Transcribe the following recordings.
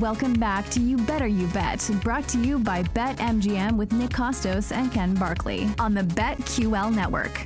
Welcome back to You Better You Bet, brought to you by BetMGM with Nick Kostos and Ken Barkley on the BetQL network.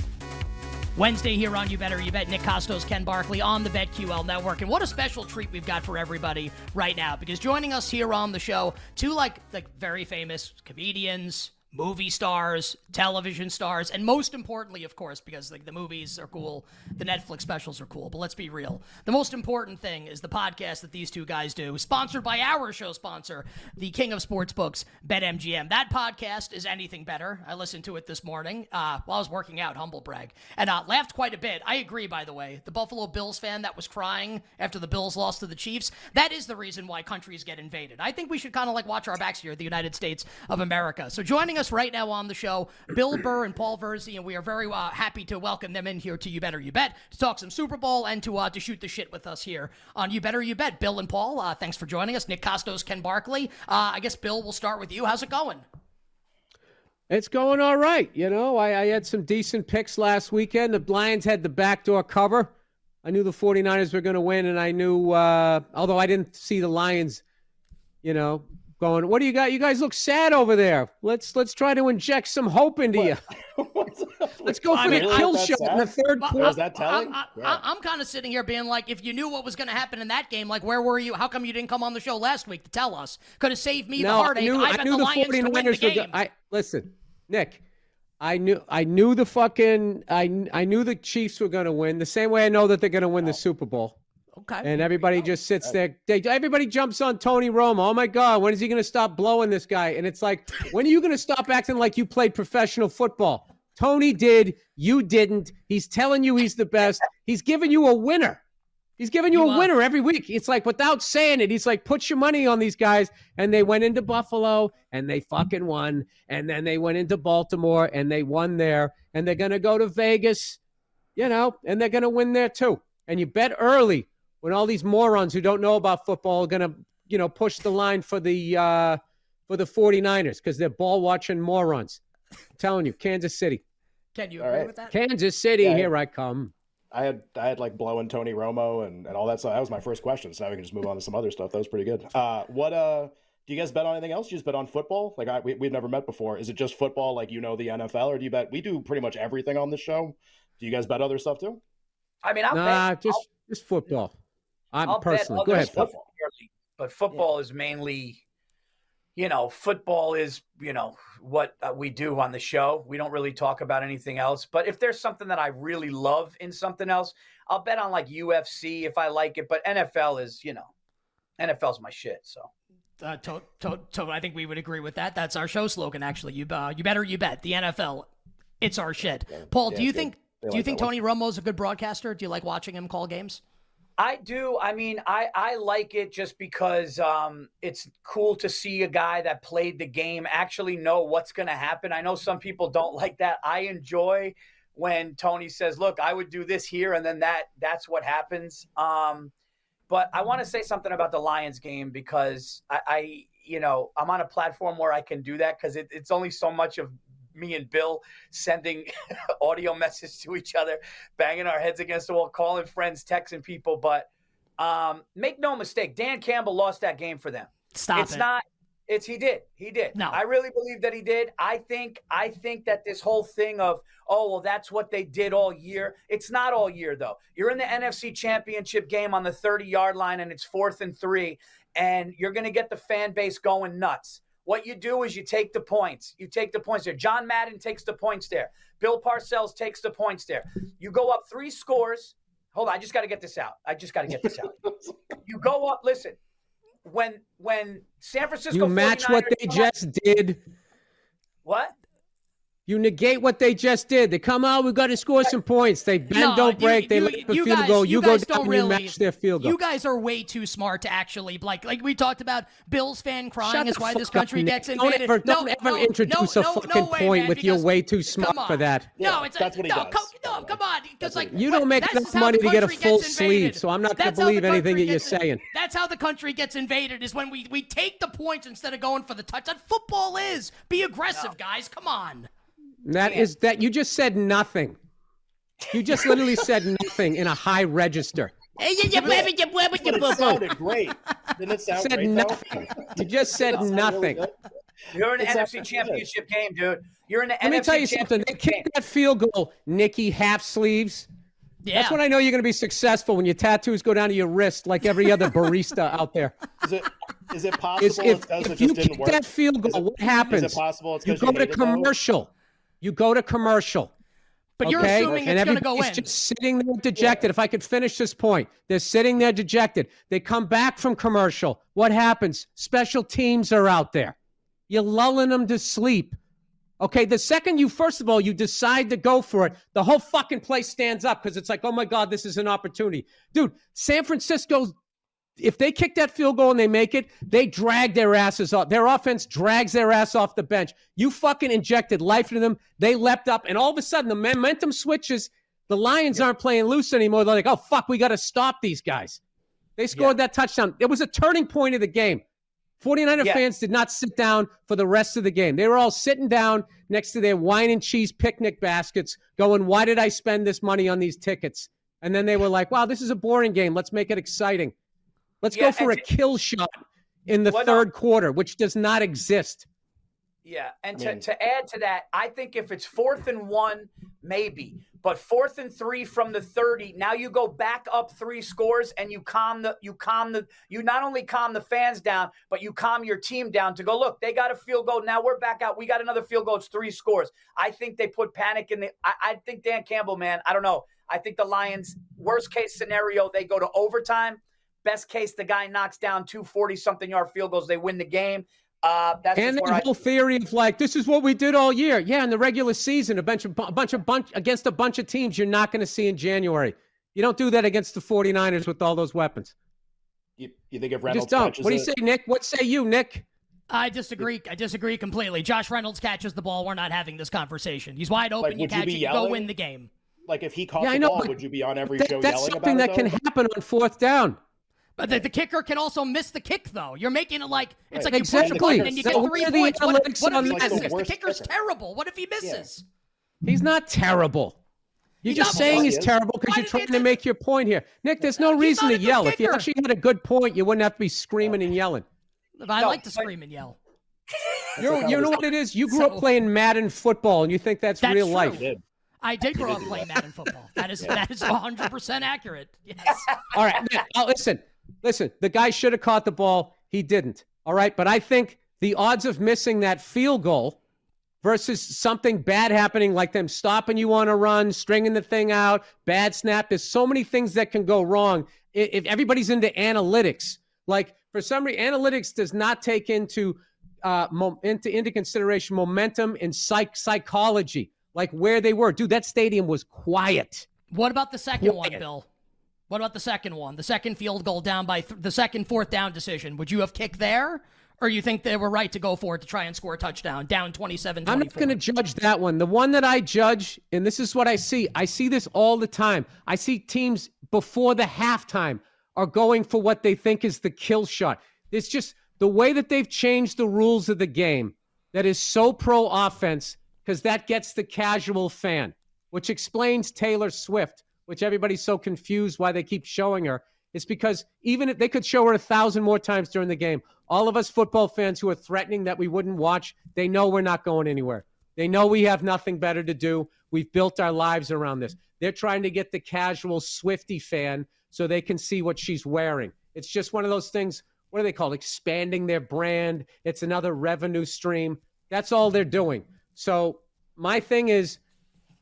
Wednesday here on You Better You Bet. Nick Kostos, Ken Barkley on the BetQL network. And what a special treat we've got for everybody right now because joining us here on the show, two like like very famous comedians, movie stars, television stars, and most importantly, of course, because like the movies are cool, the Netflix specials are cool. But let's be real. The most important thing is the podcast that these two guys do, sponsored by our show sponsor, the King of Sportsbooks, BetMGM. That podcast is anything better. I listened to it this morning uh, while I was working out, humble brag, and uh, laughed quite a bit. I agree, by the way. The Buffalo Bills fan that was crying after the Bills lost to the Chiefs, that is the reason why countries get invaded. I think we should kind of like watch our backs here, the United States of America. So joining us right now on the show, Bill Burr and Paul Virzi, and we are very uh, happy to welcome them in here to You Better You Bet to talk some Super Bowl and to uh, to shoot the shit with us here on You Better You Bet. Bill and Paul, uh, thanks for joining us. Nick Kostos, Ken Barkley. Uh, I guess Bill, we'll start with you. How's it going? It's going all right. You know, I, I had some decent picks last weekend. The Lions had the backdoor cover. I knew the 49ers were going to win, and I knew, uh, although I didn't see the Lions, you know, going, what do you got? You guys look sad over there. Let's let's try to inject some hope into you. let's go for I the mean, kill I- shot in the third Well, quarter. Is that telling? I, Yeah. am kind of sitting here being like, if you knew what was going to happen in that game, like, where were you? How come you didn't come on the show last week to tell us? Could have saved me the no, I heartache. knew, I I bet knew the the Lions to win the 49ers were. game. go- I listen, Nick. I knew I knew the fucking I I knew the Chiefs were going to win the same way I know that they're going to win the oh. Super Bowl. Okay. And everybody just sits there. They, everybody jumps on Tony Romo. Oh my God, when is he going to stop blowing this guy? And it's like, when are you going to stop acting like you played professional football? Tony did. You didn't. He's telling you he's the best. He's giving you a winner. He's giving you, You a are- winner every week. It's like without saying it, he's like, put your money on these guys. And they went into Buffalo and they fucking won. And then they went into Baltimore and they won there. And they're going to go to Vegas, you know, and they're going to win there too. And you bet early when all these morons who don't know about football are going to, you know, push the line for the uh, for the 49ers because they're ball watching morons. I'm telling you, Kansas City. Can you All agree right. with that? Kansas City, Yeah. here I come. I had I had like blowing Tony Romo and, and all that stuff. That was my first question. So now we can just move on to some other stuff. That was pretty good. Uh, what uh, do you guys bet on anything else? Do you just bet on football? Like I we, we've never met before. Is it just football? Like you know the NFL, or do you bet? We do pretty much everything on this show. Do you guys bet other stuff too? I mean, I'll Nah, bet, just just football. I'm I'll, I'll personally. Go ahead, stuff Phil. but football is mainly, you know, football is you know what uh, we do on the show. We don't really talk about anything else. But if there's something that I really love in something else, I'll bet on like UFC if I like it. But NFL is, you know, NFL's my shit. So Uh, to, to, to, I think we would agree with that. That's our show slogan, actually. You, uh, you better, you bet. The NFL, it's our shit. Paul, Yeah, do you think? Do you like think that one. Tony Romo's a good broadcaster? Do you like watching him call games? I do. I mean, I I like it just because um, it's cool to see a guy that played the game actually know what's going to happen. I know some people don't like that. I enjoy when Tony says, "Look, I would do this here," and then that that's what happens. Um, but I want to say something about the Lions game because I, I you know, I'm on a platform where I can do that because it, it's only so much of me and Bill sending audio message to each other, banging our heads against the wall, calling friends, texting people. But um, make no mistake, Dan Campbell lost that game for them. Stop it's it. not. It's he did. He did. No. I really believe that he did. I think. I think that this whole thing of oh well, that's what they did all year. It's not all year though. You're in the NFC Championship game on the 30 yard line, and it's fourth and three, and you're going to get the fan base going nuts. What you do is you take the points. You take the points there. John Madden takes the points there. Bill Parcells takes the points there. You go up three scores. Hold on, I just got to get this out. I just got to get this out. you go up. Listen, when when San Francisco you match what they just did. What? You negate what they just did. They come out, we got to score some points. They bend, no, don't break. You, they let the field guys, goal. You, you go down really, and you match their field goal. You guys are way too smart to actually like like we talked about. Bills fan crying Shut is why this country up, gets invaded. Don't ever, don't no, ever no, introduce no, a fucking way, point man, with you're way too smart for that. No, it's that's what he no, does. Come, no, come on, because like you don't make enough money to get a full sleeve, so I'm not going to believe anything that you're saying. That's how the country gets invaded. Is when we we take the points instead of going for the touch. That football is. Be aggressive, guys. Come on. That is that you just said nothing. You just literally said nothing in a high register. it sounded great. Didn't it sound said great, nothing. You just said nothing. Really You're in an NFC championship game, dude. You're in the NFC. Let NFC me tell you something. They kicked that field goal, Nikki half sleeves. Yeah. That's when I know you're going to be successful when your tattoos go down to your wrist like every other barista out there. Is it is it possible is, if, if you kick work? that field goal, it, what happens? Is it possible it's you go to commercial. You go to commercial. But okay? you're assuming and it's going to go in. just sitting there dejected. Yeah. If I could finish this point, they're sitting there dejected. They come back from commercial. What happens? Special teams are out there. You're lulling them to sleep. Okay, the second you, first of all, you decide to go for it, the whole fucking place stands up because it's like, oh my God, this is an opportunity. Dude, San Francisco's if they kick that field goal and they make it, they drag their asses off. Their offense drags their ass off the bench. You fucking injected life into them. They leapt up, and all of a sudden the momentum switches. The Lions aren't playing loose anymore. They're like, oh fuck, we got to stop these guys. They scored yeah. that touchdown. It was a turning point of the game. 49er yeah. fans did not sit down for the rest of the game. They were all sitting down next to their wine and cheese picnic baskets, going, Why did I spend this money on these tickets? And then they were like, Wow, this is a boring game. Let's make it exciting. Let's yeah, go for a to, kill shot in the uh, third quarter, which does not exist. Yeah, and to, to add to that, I think if it's fourth and one, maybe, but fourth and three from the thirty, now you go back up three scores and you calm the you calm the you not only calm the fans down, but you calm your team down to go. Look, they got a field goal. Now we're back out. We got another field goal. It's three scores. I think they put panic in the. I, I think Dan Campbell, man. I don't know. I think the Lions, worst case scenario, they go to overtime Best case, the guy knocks down two 40 something yard field goals. They win the game. Uh, that's and the whole I... theory of like this is what we did all year. Yeah, in the regular season, a bunch of a bunch of bunch against a bunch of teams you're not going to see in January. You don't do that against the 49ers with all those weapons. You, you think if Reynolds just don't. What do you say, Nick? What say you, Nick? I disagree. I disagree completely. Josh Reynolds catches the ball. We're not having this conversation. He's wide open. Like, you catch you it. You go win the game. Like if he caught yeah, the know, ball, would you be on every that, show that's yelling something about that it? can happen on fourth down. But the, the, kicker can also miss the kick, though. You're making it like it's right. like exactly. you push a button and you so get three points. What, what if he like misses? The, the kicker's kicker. terrible. What if he misses? Yeah. He's not terrible. You're he's just saying he's terrible because you're trying to make your point here. Nick, there's no reason to yell. Kicker. If you actually had a good point, you wouldn't have to be screaming and yelling. I no, like to scream and yell. you you know what it is? You grew so, up playing Madden football, and you think that's, that's real true. life. I did grow up playing Madden football. That is that is 100 percent accurate. Yes. All right, now, listen. Listen, the guy should have caught the ball. He didn't. All right. But I think the odds of missing that field goal versus something bad happening, like them stopping you on a run, stringing the thing out, bad snap, there's so many things that can go wrong. If everybody's into analytics, like for some reason, analytics does not take into uh, into into consideration momentum and psych psychology, like where they were. Dude, that stadium was quiet. What about the second quiet. one, Bill? What about the second one? The second field goal down by th- the second fourth down decision. Would you have kicked there? Or you think they were right to go for it to try and score a touchdown down 27 I'm not going to judge that one. The one that I judge, and this is what I see I see this all the time. I see teams before the halftime are going for what they think is the kill shot. It's just the way that they've changed the rules of the game that is so pro offense because that gets the casual fan, which explains Taylor Swift which everybody's so confused why they keep showing her. It's because even if they could show her a thousand more times during the game, all of us football fans who are threatening that we wouldn't watch, they know we're not going anywhere. They know we have nothing better to do. We've built our lives around this. They're trying to get the casual Swiftie fan so they can see what she's wearing. It's just one of those things what are they called? Expanding their brand. It's another revenue stream. That's all they're doing. So my thing is,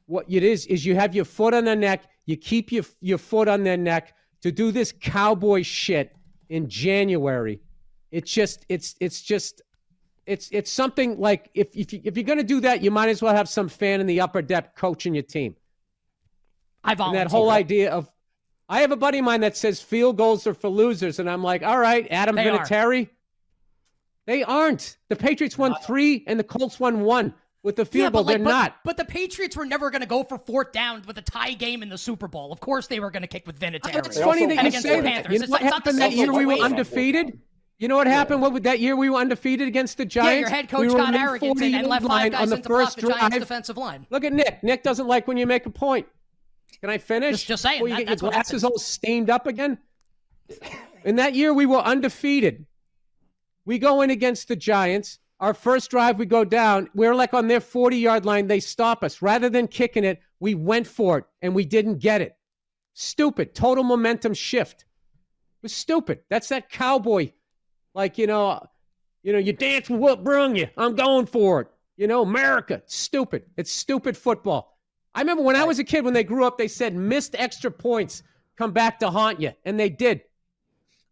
what it is is you have your foot on the neck. You keep your your foot on their neck to do this cowboy shit in January. It's just it's it's just it's it's something like if if, you, if you're going to do that, you might as well have some fan in the upper deck coaching your team. I volunteer. And that whole idea of I have a buddy of mine that says field goals are for losers, and I'm like, all right, Adam They are. Vinatieri. They aren't. The Patriots won three, and the Colts won one with the field yeah, goal. but, like, They're but, not. But the Patriots were never going to go for fourth down with a tie game in the Super Bowl. Of course, they were going to kick with Vinatieri. It's funny that And you against say the that. Panthers. You know It's what it's happened that year we were undefeated? You know what happened? What that year we were undefeated against the Yeah, Giants? your head We coach were got the arrogant and, 40 and left line five on guys the in to block first the Giants' defensive line. Look at Nick. Nick doesn't like when you make a point. Can I finish? Just- just saying, Before you that- get that's your what glasses all stained up again. In that year, we were undefeated. We go in against the Giants. Our first drive, we go down. We're like on their 40 yard line. They stop us. Rather than kicking it, we went for it and we didn't get it. Stupid. Total momentum shift. It was stupid. That's that cowboy. Like, you know, you know, you dance with what brung you. I'm going for it. You know, America. Stupid. It's stupid football. I remember when I was a kid, when they grew up, they said missed extra points come back to haunt you. And they did.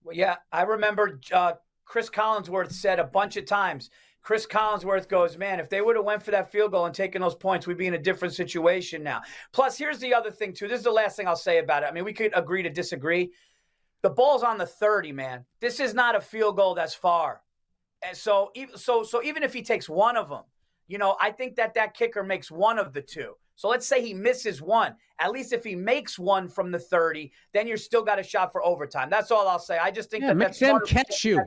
Well, yeah, I remember uh, Cris Collinsworth said a bunch of times. Cris Collinsworth goes, man, if they would have went for that field goal and taken those points, we'd be in a different situation now. Plus, here's the other thing too. This is the last thing I'll say about it. I mean, we could agree to disagree. The ball's on the 30, man. This is not a field goal that's far. And so, even so, so even if he takes one of them, you know, I think that that kicker makes one of the two. So let's say he misses one. At least if he makes one from the 30, then you're still got a shot for overtime. That's all I'll say. I just think Yeah, that make that's them catch you.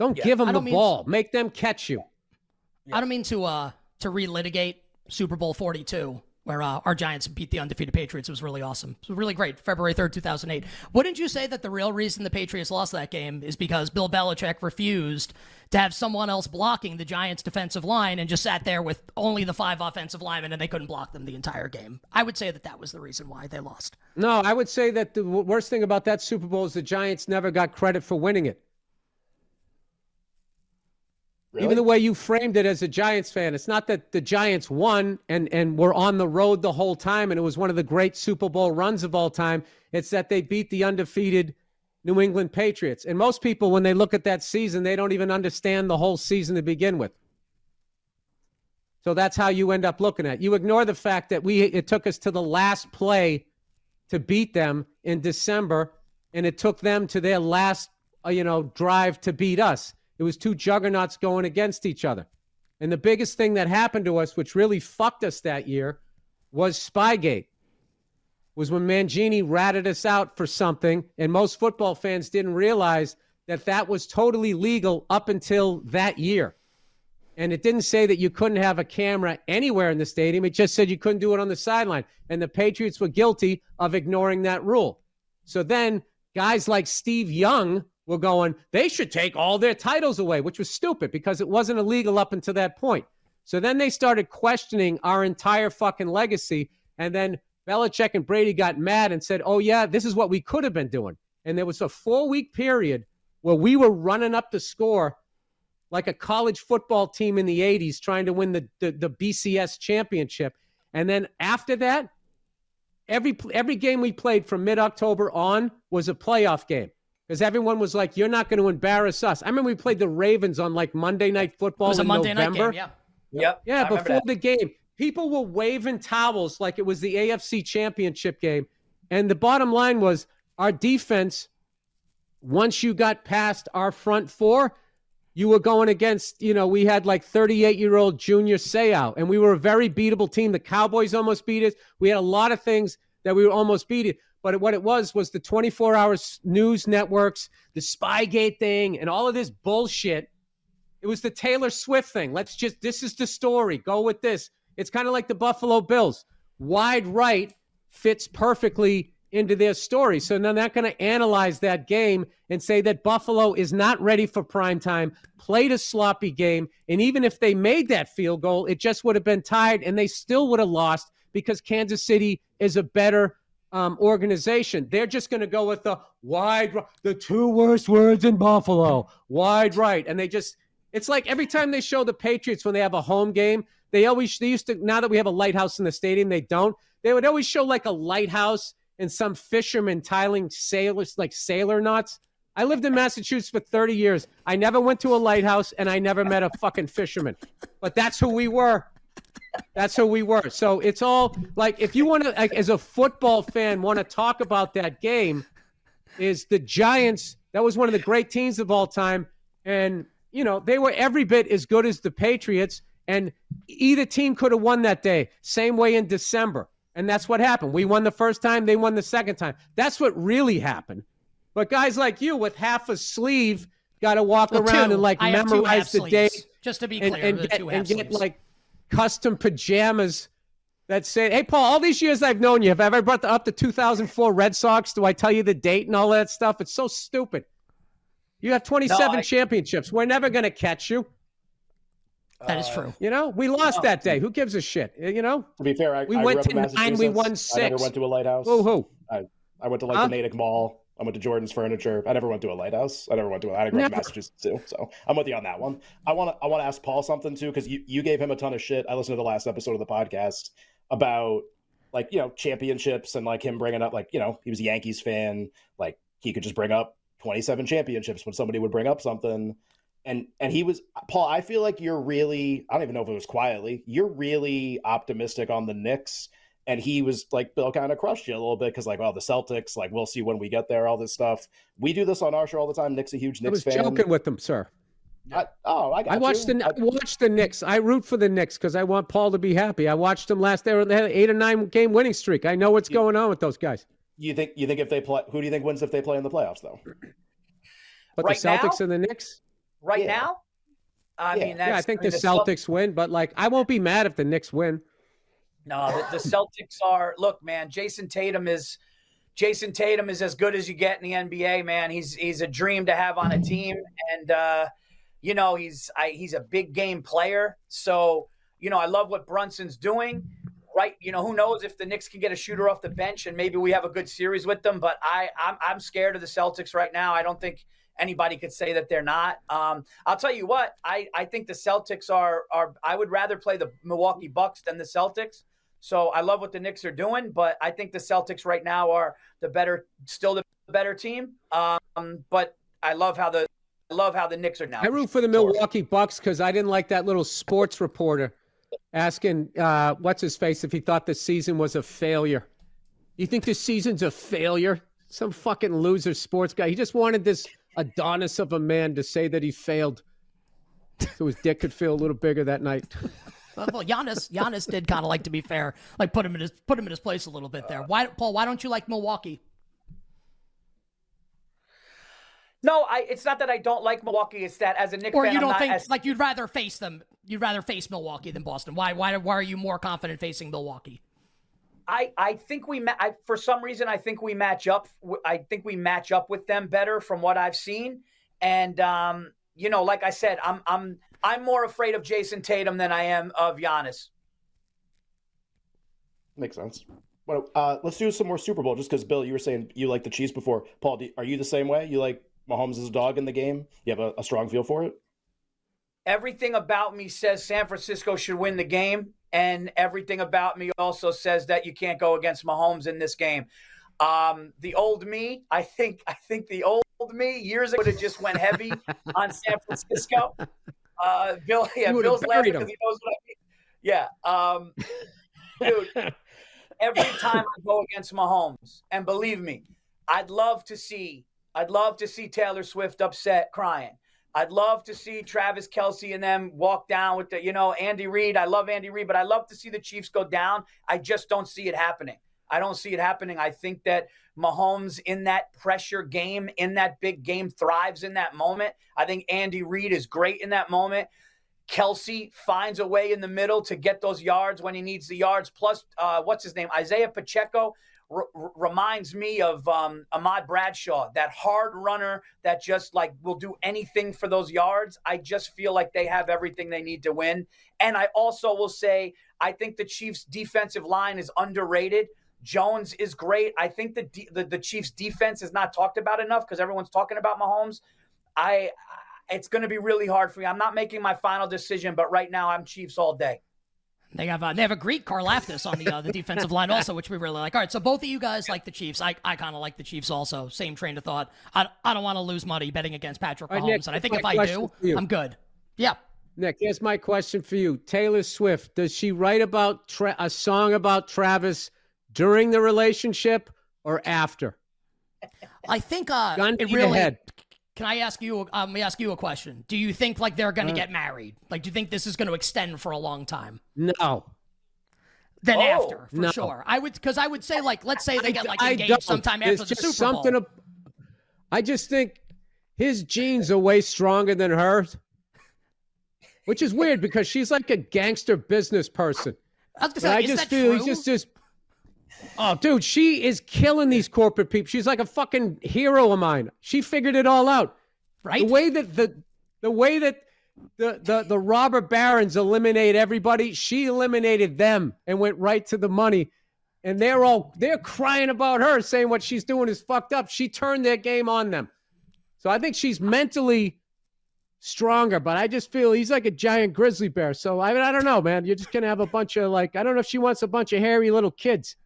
That situation. Don't Yeah. give them the don't mean- ball. Make them catch you. I don't mean to uh to relitigate Super Bowl 42 where uh, our Giants beat the undefeated Patriots. It was really awesome. It was really great. February 3rd, 2008. Wouldn't you say that the real reason the Patriots lost that game is because Bill Belichick refused to have someone else blocking the Giants defensive line and just sat there with only the five offensive linemen and they couldn't block them the entire game? I would say that that was the reason why they lost. No, I would say that the worst thing about that Super Bowl is the Giants never got credit for winning it. Really? Even the way you framed it as a Giants fan, it's not that the Giants won and, and were on the road the whole time and it was one of the great Super Bowl runs of all time. It's that they beat the undefeated New England Patriots. And most people, when they look at that season, they don't even understand the whole season to begin with. So that's how you end up looking at it. You ignore the fact that we it took us to the last play to beat them in December, and it took them to their last, uh, you know, drive to beat us. It was two juggernauts going against each other. And the biggest thing that happened to us, which really fucked us that year, was Spygate. Was when Mangini ratted us out for something, and most football fans didn't realize that that was totally legal up until that year. And it didn't say that you couldn't have a camera anywhere in the stadium. It just said you couldn't do it on the sideline. And the Patriots were guilty of ignoring that rule. So then guys like Steve Young were going, they should take all their titles away, which was stupid because it wasn't illegal up until that point. So then they started questioning our entire fucking legacy. And then Belichick and Brady got mad and said, oh, yeah, this is what we could have been doing. And there was a four week period where we were running up the score like a college football team in the 80s trying to win the, the, the BCS championship. And then after that, every every game we played from mid-October on was a playoff game. Because everyone was like, "You're not going to embarrass us." I remember we played the Ravens on like Monday Night Football It was a in Monday November. night game, yeah. Yep. Yeah, I before the game, people were waving towels like it was the AFC Championship game. And the bottom line was our defense, once you got past our front four, you were going against, you know, we had like 38 year old Junior Seau, and we were a very beatable team. The Cowboys almost beat us. We had a lot of things that we were almost beat it. But what it was was the 24 hour news networks, the Spygate thing, and all of this bullshit. It was the Taylor Swift thing. Let's just, this is the story. Go with this. It's kind of like the Buffalo Bills. Wide right fits perfectly into their story. So they're not going to analyze that game and say that Buffalo is not ready for prime time, played a sloppy game, and even if they made that field goal, it just would have been tied and they still would have lost because Kansas City is a better um, organization. They're just going to go with the wide, the two worst words in Buffalo, wide right, and they just. It's like every time they show the Patriots when they have a home game, they always they used to. Now that we have a lighthouse in the stadium, they don't. They would always show like a lighthouse and some fisherman tiling sailors like sailor knots. I lived in Massachusetts for 30 years. I never went to a lighthouse and I never met a fucking fisherman. But that's who we were. That's who we were. So it's all like if you want to, like, as a football fan, want to talk about that game, is the Giants. That was one of the great teams of all time, and you know they were every bit as good as the Patriots. And either team could have won that day. Same way in December, and that's what happened. We won the first time, they won the second time. That's what really happened. But guys like you with half a sleeve got to walk Well, around two. and like I memorize the sleeves, date Just to be and, clear, and get, and get like custom pajamas that say, "Hey, Paul, all these years I've known you, have I ever brought the, up the 2004 Red Sox? Do I tell you the date and all that stuff? It's so stupid. You have 27 No, I- championships. We're never going to catch you. that is true. You know, we lost that day. Who gives a shit? You know, To be fair, I, We I went grew up in to nine, we Massachusetts. won I never went to a lighthouse. who who? I went to like Huh? the Natick Mall. I went to Jordan's Furniture. I never went to a lighthouse. I never went to. A, I grew up in Massachusetts too, so I'm with you on that one. I want to. I want to ask Paul something too because you you gave him a ton of shit. I listened to the last episode of the podcast about like you know championships and like him bringing up like you know he was a Yankees fan. Like he could just bring up 27 championships when somebody would bring up something. And and he was Paul. I feel like you're really. I don't even know if it was quietly. You're really optimistic on the Knicks and he was like bill kind of crushed you a little bit because like oh the celtics like we'll see when we get there all this stuff we do this on our show all the time nick's a huge I Knicks was fan joking with them, sir. I, oh i got I watched you. the I watched the Knicks. I root for the Knicks because I want Paul to be happy. I watched them last. They had an eight or nine game winning streak. I know what's going on with those guys. you think you think if they play who do you think wins if they play in the playoffs though But Right the Celtics now? and the Knicks. Right Yeah. now, I Yeah. mean, that's, yeah, I think mean, the Celt- Celtics win, but like I won't be mad if the Knicks win. No, the, the Celtics are. Look, man, Jayson Tatum is. Jayson Tatum is as good as you get in the NBA, man. He's he's a dream to have on a team, and uh, you know he's I, he's a big game player. So you know I love what Brunson's doing. Right, you know who knows if the Knicks can get a shooter off the bench and maybe we have a good series with them. But I I'm, I'm scared of the Celtics right now. I don't think anybody could say that they're not. Um, I'll tell you what, I, I think the Celtics are are I would rather play the Milwaukee Bucks than the Celtics. So I love what the Knicks are doing, but I think the Celtics right now are the better, still the better team. Um, but I love how the I love how the Knicks are now. I root for the Milwaukee Bucks because I didn't like that little sports reporter asking uh, what's his face if he thought the season was a failure. You think this season's a failure? Some fucking loser sports guy. He just wanted this Adonis of a man to say that he failed, so his dick could feel a little bigger that night. Well, Giannis, Giannis did kind of like to be fair, like put him in his put him in his place a little bit there. Why, Paul? Why don't you like Milwaukee? No, I. It's not that I don't like Milwaukee. It's that as a Knicks Or fan, you don't think as, like you'd rather face them? You'd rather face Milwaukee than Boston? Why? Why? Why are you more confident facing Milwaukee? I, I think we ma- I, for some reason I think we match up I think we match up with them better from what I've seen and um, you know like I said I'm I'm I'm more afraid of Jayson Tatum than I am of Giannis. makes sense well, uh, let's do some more super bowl just because bill you were saying you like the chiefs before paul do, are you the same way you like mahomes as a dog in the game you have a, a strong feel for it Everything about me says San Francisco should win the game and everything about me also says that you can't go against Mahomes in this game. Um, the old me, I think I think the old me years ago would have just went heavy on San Francisco. Uh, Bill, yeah, Bill's laughing because he knows what I mean. Yeah, um, dude. Every time I go against Mahomes, and believe me, I'd love to see, I'd love to see Taylor Swift upset, crying. I'd love to see Travis Kelce and them walk down with the, you know, Andy Reid. I love Andy Reid, but I love to see the Chiefs go down. I just don't see it happening. I don't see it happening. I think that Mahomes in that pressure game, in that big game, thrives in that moment. I think Andy Reid is great in that moment. Kelce finds a way in the middle to get those yards when he needs the yards. Plus, uh, what's his name? Isaiah Pacheco r- reminds me of um, Ahmad Bradshaw, that hard runner that just like will do anything for those yards. I just feel like they have everything they need to win. And I also will say, I think the Chiefs' defensive line is underrated. Jones is great. I think the the, the Chiefs defense is not talked about enough because everyone's talking about Mahomes. I it's going to be really hard for me. I'm not making my final decision, but right now I'm Chiefs all day. They have uh, they have a Greek Karlaftis on the uh, the defensive line also, which we really like. All right, so both of you guys like the Chiefs. I, I kind of like the Chiefs also. Same train of thought. I, I don't want to lose money betting against Patrick Mahomes, Nick, and I think if I do, question for you. I'm good. Yeah. Nick, here's my question for you. Taylor Swift, does she write about Tra- a song about Travis during the relationship or after? I think uh, Gun it to your really. head. Can I ask you? Um, let me ask you a question. Do you think like they're going Uh. to get married? Like, do you think this is going to extend for a long time? No. Then Oh, after, for no. sure. I would because I would say like, let's say they get like I engaged don't. sometime There's after the just Super Bowl. something ab- I just think his genes are way stronger than hers, which is weird because she's like a gangster business person. I was gonna say, I is just that feel true? he's just just. Oh, dude, she is killing these corporate people. She's like a fucking hero of mine. She figured it all out. right. The way that the the way that the, the the robber barons eliminate everybody, she eliminated them and went right to the money. And they're all they're crying about her, saying what she's doing is fucked up. She turned their game on them. So I think she's mentally stronger, but I just feel he's like a giant grizzly bear. So I I don't know, man. You're just gonna have a bunch of like I don't know if she wants a bunch of hairy little kids.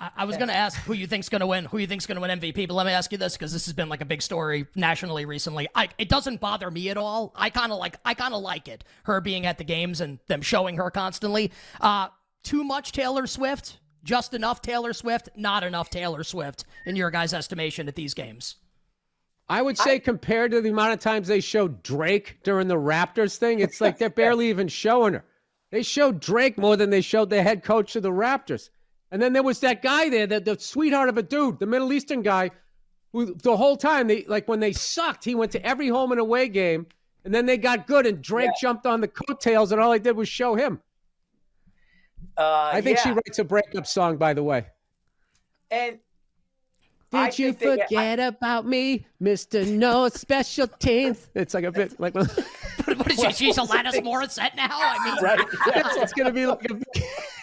I, I was going to ask who you think's going to win, who you think's going to win MVP, but let me ask you this because this has been like a big story nationally recently. I, it doesn't bother me at all. I kind of like I kind of like it, her being at the games and them showing her constantly. Uh, too much Taylor Swift, just enough Taylor Swift, not enough Taylor Swift in your guys' estimation at these games. I would say compared to the amount of times they showed Drake during the Raptors thing, it's like they're barely even showing her. They showed Drake more than they showed the head coach of the Raptors. And then there was that guy there, that the sweetheart of a dude, the Middle Eastern guy, who the whole time they like when they sucked, he went to every home and away game, and then they got good, and Drake jumped on the coattails, and all they did was show him. Uh, I think she writes a breakup song, by the way. and Did I you think they get- forget about me, Mister No Special Teens? It's like a bit like what is she? She's Alanis Morissette now. I mean, Right? Yeah. it's gonna be like a.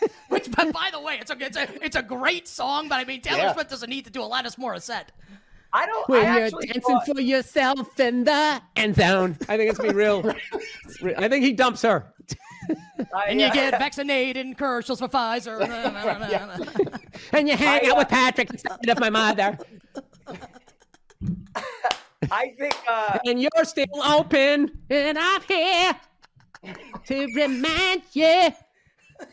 which, but by the way, it's a it's a it's a great song. But I mean, Taylor Yeah. Swift doesn't need to do a Alanis Morissette. I don't. When I you're dancing thought- for yourself in the end zone. I think it's gonna be real. I think he dumps her. I, And you uh, get vaccinated and commercials for Pfizer. And you hang I, out uh, with Patrick instead of my mother. I think. Uh, And you're still open. And I'm here to remind you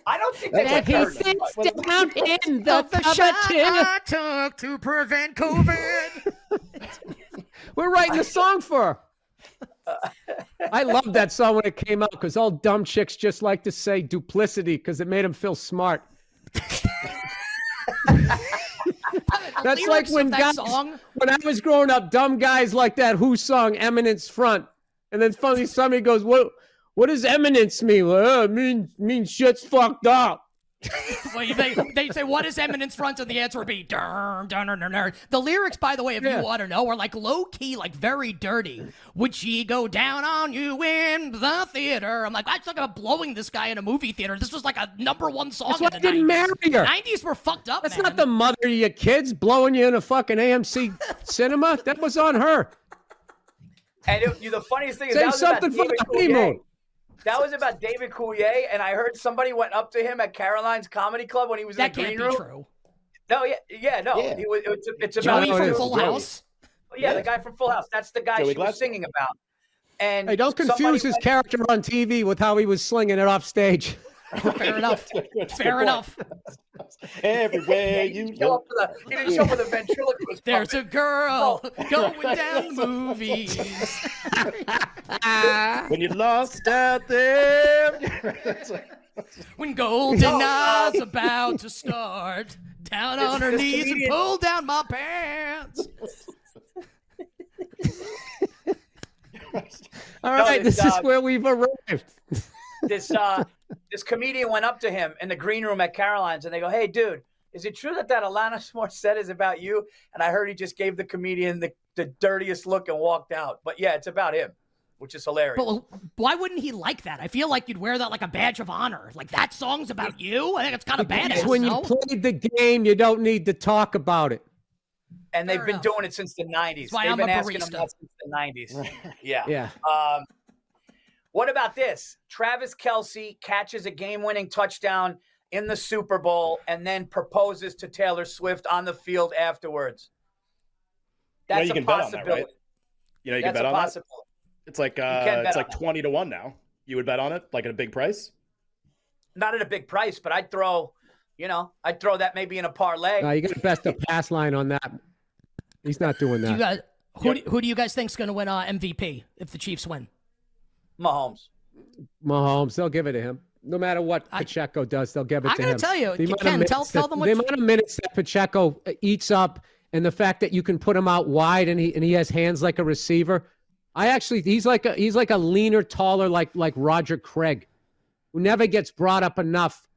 I don't think they that he her- sits down in the oh, of the shot. I took to prevent COVID. We're writing a song for her. I loved that song when it came out because all dumb chicks just like to say duplicity because it made them feel smart. That's like when that guys, song- when I was growing up, dumb guys like that Who song Eminence Front, and then finally somebody goes, "What? What does eminence mean?" Well, uh, it means means shit's fucked up. well, they, they say, what is eminence front? And the answer would be, dun, dun, dun, dun, dun. The lyrics, by the way, if Yeah. you want to know, are like low key, like very dirty. Would she go down on you in the theater? I'm like, I talking about blowing this guy in a movie theater. This was like a number one song That's why the I didn't 90s. marry her. 90s were fucked up, That's man. not the mother of your kids blowing you in a fucking AMC cinema. That was on her. And it, you, the funniest thing is Say that was about something for the Coulier. honeymoon. That was about David Coulier, and I heard somebody went up to him at Caroline's Comedy Club when he was that in the green room. That can't be true. No, yeah, yeah, no. Yeah. He was, it's, it's about Joey from. Full House. yeah, Yeah. the guy from Full House. That's the guy Joey she was singing about. And Hey, don't confuse his went- character on TV with how he was slinging it off stage. Fair enough. That's Fair enough. Everywhere you didn't go. for the, he didn't show up for the ventriloquist. There's puppet. a girl going down the movies. When you lost out there. It's like- When Golden Eye's about to start, down on her this knees and pull down my pants. All right, this, this is uh, where we've arrived. this uh this comedian went up to him in the green room at Caroline's and they go, "Hey, dude, is it true that that Alanis Morissette is about you?" And I heard he just gave the comedian the, the dirtiest look and walked out. But yeah, it's about him. which is hilarious. But why wouldn't he like that? I feel like you'd wear that like a badge of honor. Like that song's about you. I think it's kind of badass. when no? you played the game, you don't need to talk about it. and they've Fair been enough. doing it since the 90s. That's why They've I'm been a asking them barista. that since the 90s. yeah. Yeah. Um, what about this? Travis Kelce catches a game-winning touchdown in the Super Bowl and then proposes to Taylor Swift on the field afterwards. You know, That's you a can bet on that, possibility. right? You know, you That's can bet a on that. It's like uh, it's on like that. twenty to one now. You would bet on it, like at a big price. Not at a big price, but I'd throw, you know, I'd throw that maybe in a parlay. No, you got to best a pass line on that. He's not doing Do you that. guys, who, Yep. do, who do you guys think's going to win uh, MVP if the Chiefs win? Mahomes. Mahomes, they'll give it to him. No matter what I- Pacheco does, they'll give it to him. I'm to gonna tell you, The amount of Ken, minutes tell- tell them the what- amount of minutes that Pacheco uh, eats up, and the fact that you can put him out wide and he and he has hands like a receiver. I actually, he's like a he's like a leaner, taller, like like Roger Craig, who never gets brought up enough.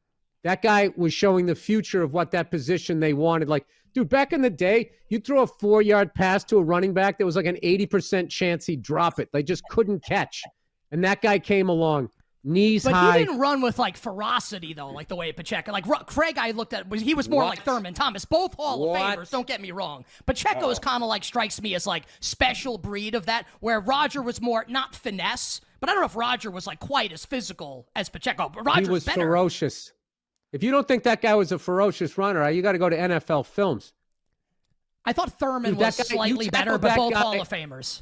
That guy was showing the future of what that position they wanted. Like, dude, back in the day, you throw a four yard pass to a running back, there was like an 80% chance he'd drop it. They just couldn't catch. And that guy came along, knees But high. he didn't run with like ferocity though, like the way Pacheco. Like Craig, I looked at was he was more What? like Thurman Thomas, both Hall What? of Famers. Don't get me wrong. Pacheco is oh. kind of like strikes me as like special breed of that, where Roger was more not finesse, but I don't know if Roger was like quite as physical as Pacheco. But Roger he was better. ferocious. If you don't think that guy was a ferocious runner, you got to go to NFL films. I thought Thurman Dude, was guy- slightly better, but both guy- Hall of Famers.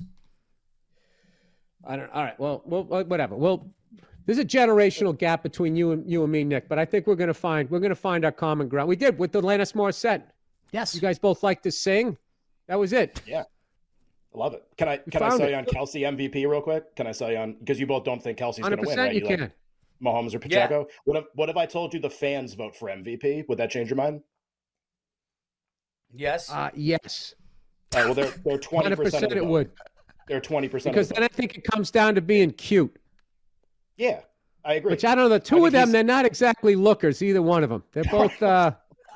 I don't. All right. Well, well, whatever. Well, there's a generational gap between you and you and me, Nick. But I think we're gonna find we're gonna find our common ground. We did with the Alanis Morissette. Yes. You guys both like to sing. That was it. Yeah. I love it. Can I can I found sell it. you on Kelce MVP real quick? Can I sell you on because you both don't think Kelce's going to win, right? you like can. Mahomes or Pacheco. What if what if I told you the fans vote for MVP? Would that change your mind? Yes. Uh, yes, All right, well, they're they're twenty hundred percent. percent, it would. They're twenty percent. Because then I think it comes down to being cute. yeah, I agree. Which I don't know. The two I of them, he's- they're not exactly lookers. Either one of them. They're both. Uh,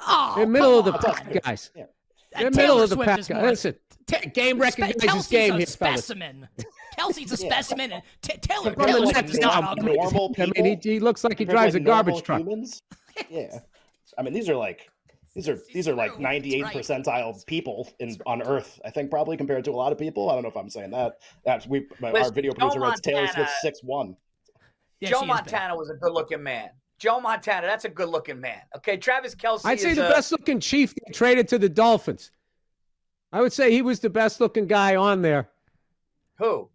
Oh, they're middle of the pack guys. Yeah. They're Taylor middle of the Swift pack. guys. more- Listen, Ta- game recognizes Kelce's game a here, fellas. specimen. Kelce's a specimen. And T- Taylor, From Taylor Nets Swift is not I'm ugly. normal I mean, he, he looks like he compared to, drives a garbage truck. Humans. Yeah, I mean these are like these are these are like ninety eight That's right. percentile people in on Earth. I think probably compared to a lot of people. I don't know if I'm saying that. That's we my, our video Joe producer writes Taylor Swift six one. Yeah, Joe she is big. Montana was a good-looking man. Joe Montana, that's a good-looking man. Okay, Travis Kelce. I'd say is the a- best looking chief they traded to the Dolphins. I would say he was the best looking guy on there. Who?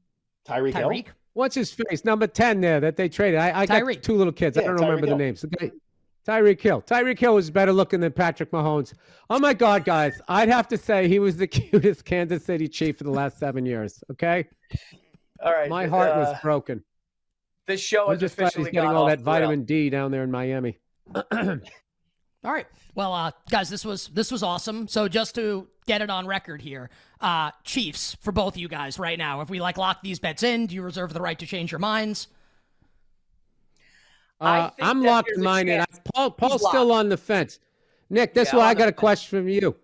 Tyreek Hill. Tyreek. What's his face? Number 10 there that they traded. I, I got two little kids. I don't Tyreek remember the names. The guy, Tyreek Hill. Tyreek Hill was better looking than Patrick Mahomes. Oh my God, guys. I'd have to say he was the cutest Kansas City Chief for the last seven years. Okay. All right. My heart uh, was broken. This show I'm has just officially he's getting gone all off that the rails. vitamin D down there in Miami. All right. Well, uh, guys, this was this was awesome. So just to get it on record here, uh, Chiefs for both of you guys right now. If we like lock these bets in, do you reserve the right to change your minds? I Uh, think I'm locked locking there's a mine in. chance Paul, Paul's locked. still on the fence. Nick, that's Yeah, why I'm I on got the a question from you.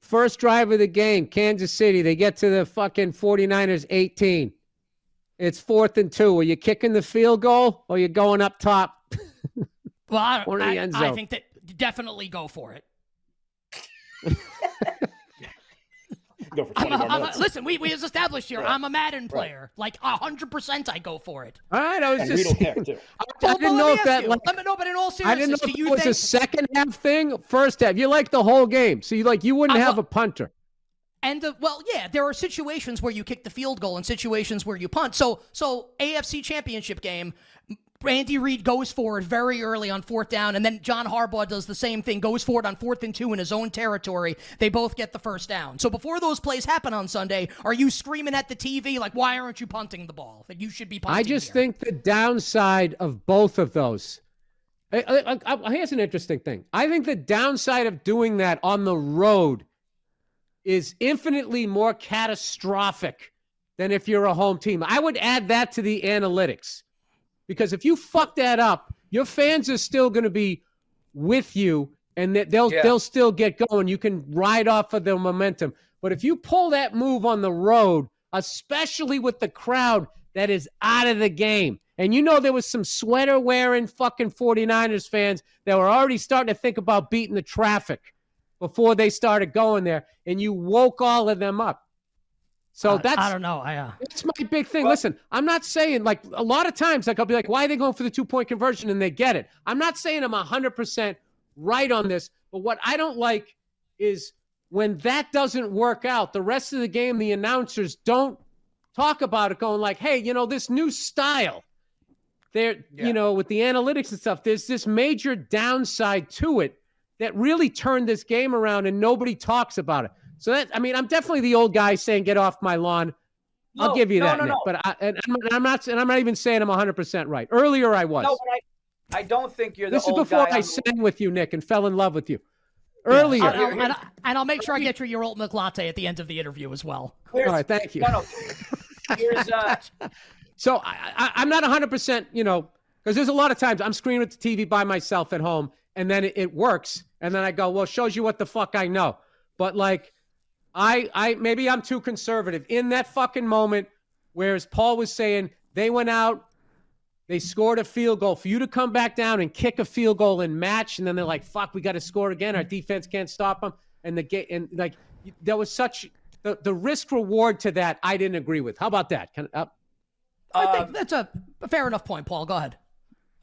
First drive of the game, Kansas City. They get to the fucking 49ers 18. It's fourth and two. Are you kicking the field goal or you going up top? Well, I, Or the I, I think that definitely go for it. Go for twenty a, more I'm a, listen, we, we just established here. Right. I'm a Madden player. Like hundred percent, I go for it. All right, I was and we just don't care too. I, I Well, didn't know if that ask you. like, Let me know, but in all seriousness, I didn't know do if you it was think a second half thing, first half. You like the whole game, so you like you wouldn't I have lo- a punter. And the, well, yeah, there are situations where you kick the field goal and situations where you punt. So, so AFC Championship game, Andy Reid goes for it very early on fourth down, and then John Harbaugh does the same thing, goes for it on fourth and two in his own territory. They both get the first down. So before those plays happen on Sunday, are you screaming at the TV like, "Why aren't you punting the ball? That you should be punting." I just here? think the downside of both of those. I- I- I- here's an interesting thing. I think the downside of doing that on the road is infinitely more catastrophic than if you're a home team. I would add that to the analytics because if you fuck that up, your fans are still going to be with you and that they'll Yeah. they'll still get going. You can ride off of the momentum. But if you pull that move on the road, especially with the crowd that is out of the game. And you know there was some sweater wearing fucking 49ers fans that were already starting to think about beating the traffic before they started going there, and you woke all of them up. So Uh, that's I don't know. I uh, that's my big thing. Listen, I'm not saying like a lot of times, like I'll be like, why are they going for the two point conversion and they get it? I'm not saying I'm 100% right on this, but what I don't like is when that doesn't work out, the rest of the game, the announcers don't talk about it, going like, hey, you know, this new style, there, Yeah. you know, with the analytics and stuff, there's this major downside to it that really turned this game around and nobody talks about it. So that, I mean, I'm definitely the old guy saying, get off my lawn. I'll give you no, that, no, Nick. no. But I, and I'm, and I'm not, and I'm not even saying I'm 100 percent right. Earlier, I was. No, but I, I don't think you're the this is old before guy I on- sang with you, Nick, and fell in love with you. Earlier. and, I'll, and I'll- and I'll make sure I get you your oat milk latte at the end of the interview as well. Here's- All right, thank you. No, no. Here's uh, So I, I, I'm not 100, percent you know, because there's a lot of times I'm screaming at the TV by myself at home, and then it, it works, and then I go, well, shows you what the fuck I know. But like, I, I maybe I'm too conservative in that fucking moment. Whereas Paul was saying they went out, they scored a field goal for you to come back down and kick a field goal and match, and then they're like, "Fuck, we got to score again. Our defense can't stop them." And the game, and like, there was such the, the risk reward to that. I didn't agree with. How about that? Can, uh, I think that's a, a fair enough point, Paul. Go ahead.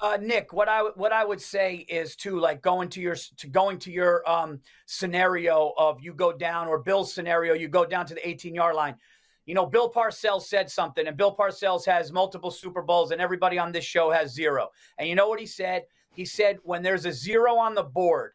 Uh, Nick, what I what I would say is to like going to your to going to your um scenario of you go down or Bill's scenario, you go down to the 18 yard line. You know, Bill Parcells said something, and Bill Parcells has multiple Super Bowls, and everybody on this show has zero. And you know what he said? He said when there's a zero on the board,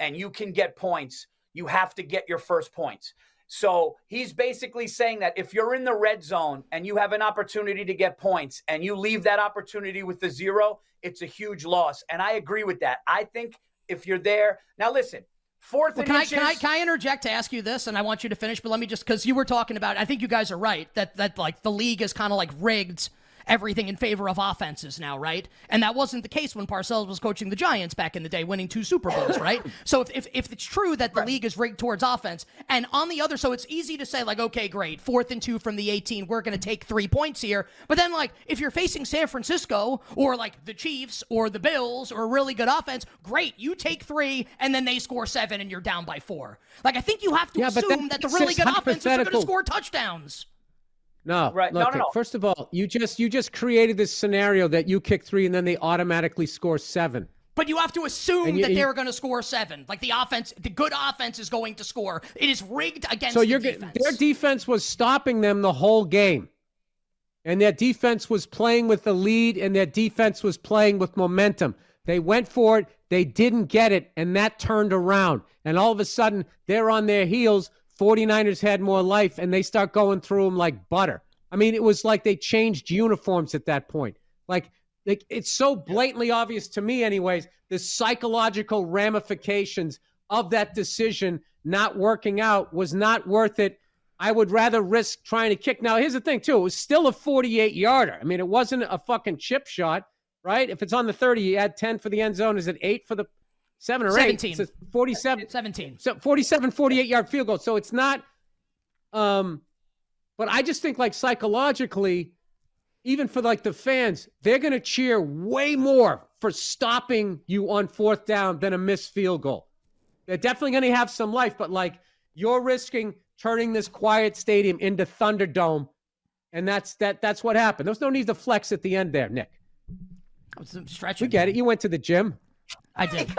and you can get points, you have to get your first points. So he's basically saying that if you're in the red zone and you have an opportunity to get points and you leave that opportunity with the zero, it's a huge loss. And I agree with that. I think if you're there, now listen, fourth Well, and can I, can I can I interject to ask you this, and I want you to finish, but let me just because you were talking about. I think you guys are right that that like the league is kind of like rigged everything in favor of offenses now, right? And that wasn't the case when Parcells was coaching the Giants back in the day, winning two Super Bowls, right? so if, if, if it's true that the league is rigged towards offense, and on the other, so it's easy to say, like, okay, great, fourth and two from the 18, we're going to take three points here. But then, like, if you're facing San Francisco or like the Chiefs or the Bills or a really good offense, great, you take three, and then they score seven and you're down by four. Like, I think you have to Yeah, assume that- that the really good offenses are going to score touchdowns. No, Right. No, Look, no, no. first of all, you just you just created this scenario that you kick three and then they automatically score seven. But you have to assume you- that they're going to score seven. Like the offense, the good offense is going to score. It is rigged against So the you're defense. their defense was stopping them the whole game. And their defense was playing with the lead and their defense was playing with momentum. They went for it, they didn't get it, and that turned around. And all of a sudden, they're on their heels. 49ers had more life and they start going through them like butter. I mean, it was like they changed uniforms at that point. Like, like it's so blatantly obvious to me, anyways, the psychological ramifications of that decision not working out was not worth it. I would rather risk trying to kick. Now, here's the thing, too. It was still a 48 yarder. I mean, it wasn't a fucking chip shot, right? If it's on the 30, you add 10 for the end zone. Is it eight for the seven or 17. eight? A 47. 17. So 47, 48 yard field goal. So it's not, um, but I just think like psychologically, even for like the fans, they're going to cheer way more for stopping you on fourth down than a missed field goal. They're definitely going to have some life, but like you're risking turning this quiet stadium into Thunderdome. And that's that. That's what happened. There was no need to flex at the end there, Nick. I was stretching. We get it. You went to the gym. I did.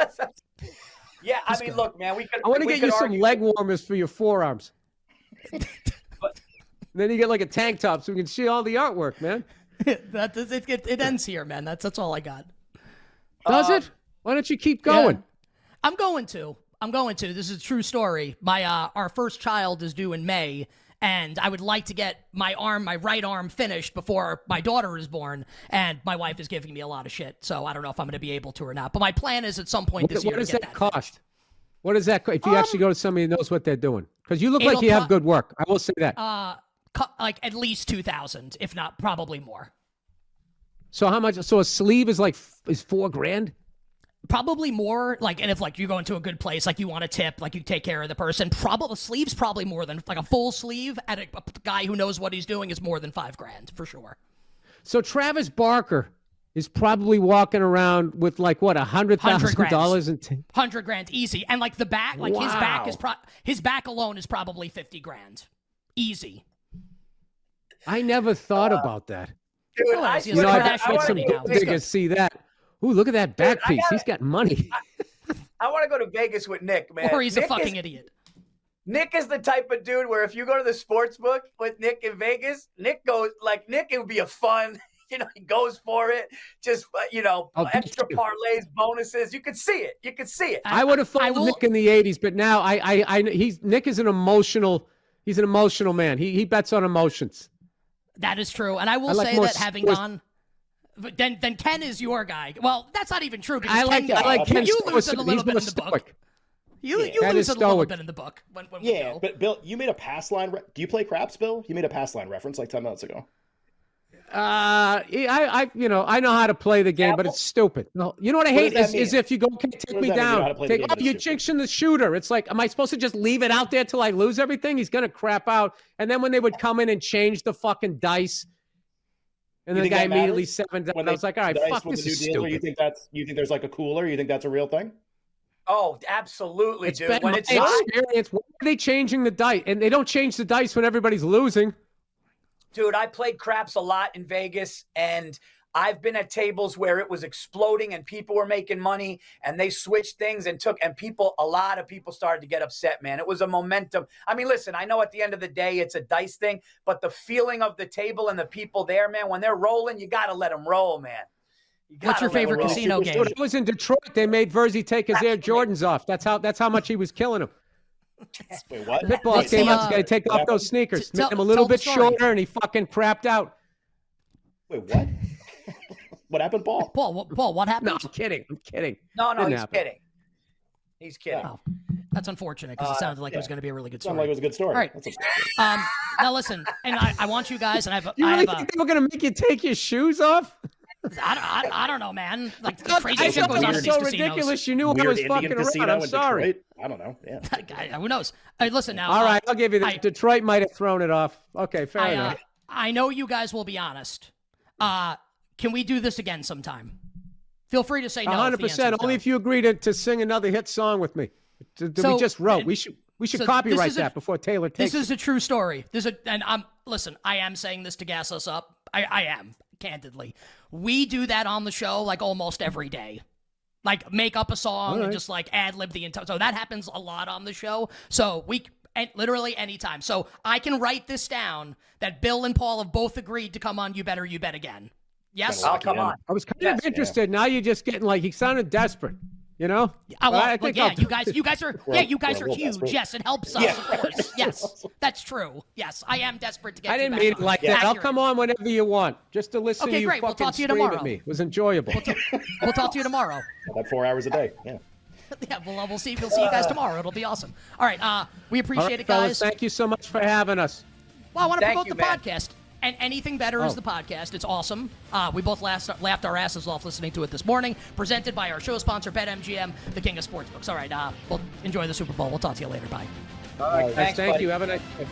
yeah, I mean, look, man, we could. I want to get could you some leg warmers for your forearms. then you get like a tank top so we can see all the artwork, man. that, it, it, it ends here, man. That's that's all I got. Does it? Why don't you keep going? Yeah. I'm going to. I'm going to. This is a true story. My uh, our first child is due in May, and I would like to get my arm, my right arm, finished before my daughter is born. And my wife is giving me a lot of shit, so I don't know if I'm going to be able to or not. But my plan is at some point What, this what does to that, that. cost? What does that co- if you actually go to somebody who knows what they're doing? Because you look like you have good work. I will say that. Uh, cu- like at least two thousand, if not probably more. so how much? So a sleeve is like is four grand. Probably more. Like, and if like you go into a good place, like you want a tip, like you take care of the person. Probably sleeves probably more than like a full sleeve at a, a guy who knows what he's doing is more than five grand for sure. So Travis Barker is probably walking around with like what a hundred thousand dollars and T- Hundred grand, easy, and like the back, like his back is pro- his back alone is probably fifty grand, easy. I never thought uh, about that. Dude, Well, I as you You know, I Look at bet that bet some money gold now. diggers see that. Ooh, look at that back I piece. He's got money. I want to go to Vegas with Nick, man. Or he's a fucking is, idiot. Nick is the type of dude where if you go to the sports book with Nick in Vegas, Nick goes like Nick. It would be a fun. You know, he goes for it. Just uh, you know, me extra parlays, bonuses. You could see it. You could see it. I would have I followed will- Nick in the '80s, but now I, I, I, he's Nick is an emotional. He's an emotional man. He he bets on emotions. That is true, and I will I like say that having sports- gone. But then, then Ken is your guy. Well, that's not even true because I like Ken, I like Ken you lose it a little bit in the book. stoic. You, you Ken lose it a little bit in the book when, when Yeah, go. but Bill, you made a pass line. Re- Do you play craps, Bill? You made a pass line reference like ten minutes ago. Uh, I, I, you know, I know how to play the game, but it's stupid. No, you know what I What hate does that is, is if you go, okay, take me that mean, you know down. how to play the Take, oh, you're jinxing the shooter. It's like, am I supposed to just leave it out there till I lose everything? He's gonna crap out. And then when they would come in and change the fucking dice, and then the guy immediately matters? seven down. I was like, all right, dice fuck, this is new deal, You think that's you think there's like a cooler? You think that's a real thing? Oh, absolutely, It's dude. been When it's hot, experience. Why are they changing the dice? And they don't change the dice when everybody's losing. dude, I played craps a lot in Vegas and I've been at tables where it was exploding and people were making money and they switched things and took and people a lot of people started to get upset, man. It was a momentum. I mean, listen, I know at the end of the day it's a dice thing, but the feeling of the table and the people there, man, when they're rolling, you got to let them roll, man. You What's your favorite casino game? Dude, I was in Detroit. They made Virzi take his Air Jordans off. That's how. That's how much he was killing him. Wait, what? Pitbull What's came the, out. uh, to take off those sneakers. T- Made him a little bit shorter, and he fucking crapped out. Wait, what? What happened, Paul? Paul, what, Paul, what happened? No, I'm kidding. I'm kidding. No, no, Didn't he's happen. kidding. He's kidding. Oh, that's unfortunate because it Uh, sounded like it was going to be a really good Sounded like story. it was a good story. All right. A- Um, now listen, and I, I want you guys, and I have, You I really have a, think they were gonna make you take your shoes off? I don't, I, I don't know, man. Like the I crazy shit thought goes it on was these so casinos. ridiculous. You knew I was Indian fucking around. I'm sorry. Detroit? I don't know. Yeah. I- who knows? Hey, listen now. All uh, right, I'll give you that. I- Detroit might have thrown it off. Okay, fair I, uh, enough. I know you guys will be honest. Uh, can we do this again sometime? Feel free to say no. A if hundred the answer percent. is Only no. if you agree to, to sing another hit song with me. To- So, we just wrote. We should we should so copyright a- that before Taylor takes This is a true story. This is a, and I'm listen. I am saying this to gas us up. I, I am candidly. We do that on the show like almost every day. Like make up a song and just like ad lib the entire. So that happens a lot on the show. So we and literally anytime. So I can write this down that Bill and Paul have both agreed to come on. You better, you bet again. Yes. Kinda Oh, come on. I was kind Yes, of interested. Now you're just getting like he sounded desperate. You know? I, But well, I but think yeah, I'll- you guys, you guys are, yeah, you guys we're are a little huge. Yes, it helps us, Yeah. of course. Yes, that's true. Yes, I am desperate to get. I didn't mean it on. like that. I'll come on whenever you want, just to listen Okay, to you great. We'll talk to you tomorrow. at me. It was enjoyable. We'll talk to you tomorrow. About four hours a day. Yeah. yeah, we'll, we'll see. We'll see you guys tomorrow. It'll be awesome. All right. Uh, we appreciate right, it, fellas. guys. Thank you so much for having us. Well, I want to Thank promote you, the man. podcast. And anything better is Oh. the podcast. It's awesome. Uh, we both laughed, laughed our asses off listening to it this morning. Presented by our show sponsor, BetMGM, the king of sportsbooks. All right. Uh, well, enjoy the Super Bowl. We'll talk to you later. Bye. All right, Guys, thanks, thank buddy. you. Have a nice day.